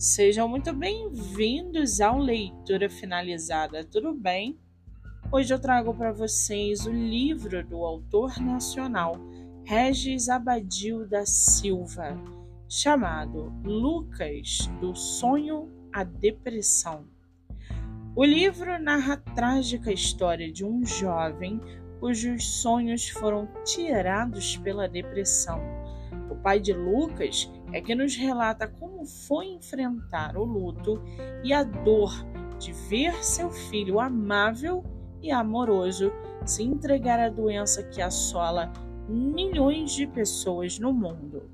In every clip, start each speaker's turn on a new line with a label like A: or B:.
A: Sejam muito bem-vindos ao Leitura Finalizada, tudo bem? Hoje eu trago para vocês o livro do autor nacional Regis Abadil da Silva, chamado Lucas, do Sonho à Depressão. O livro narra a trágica história de um jovem cujos sonhos foram tirados pela depressão. Pai de Lucas é que nos relata como foi enfrentar o luto e a dor de ver seu filho amável e amoroso se entregar à doença que assola milhões de pessoas no mundo.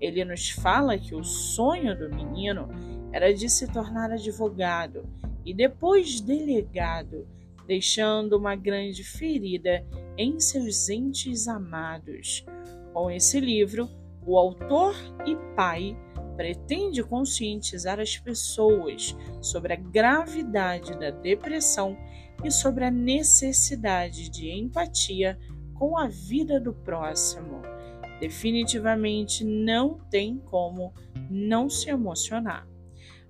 A: Ele nos fala que o sonho do menino era de se tornar advogado e depois delegado, deixando uma grande ferida em seus entes amados. Com esse livro, o autor e pai pretende conscientizar as pessoas sobre a gravidade da depressão e sobre a necessidade de empatia com a vida do próximo. Definitivamente não tem como não se emocionar.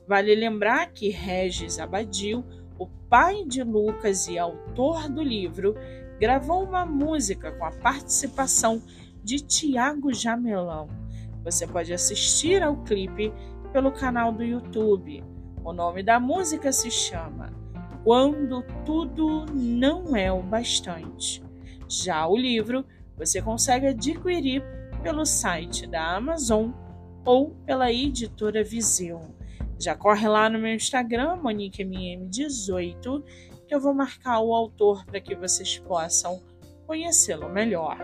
A: Vale lembrar que Regis Abadil, o pai de Lucas e autor do livro, gravou uma música com a participação de Tiago Jamelão. Você pode assistir ao clipe pelo canal do YouTube. O nome da música se chama Quando Tudo Não É o Bastante. Já o livro você consegue adquirir pelo site da Amazon ou pela editora Viseu. Já corre lá no meu Instagram, MoniqueMM18, que eu vou marcar o autor para que vocês possam conhecê-lo melhor.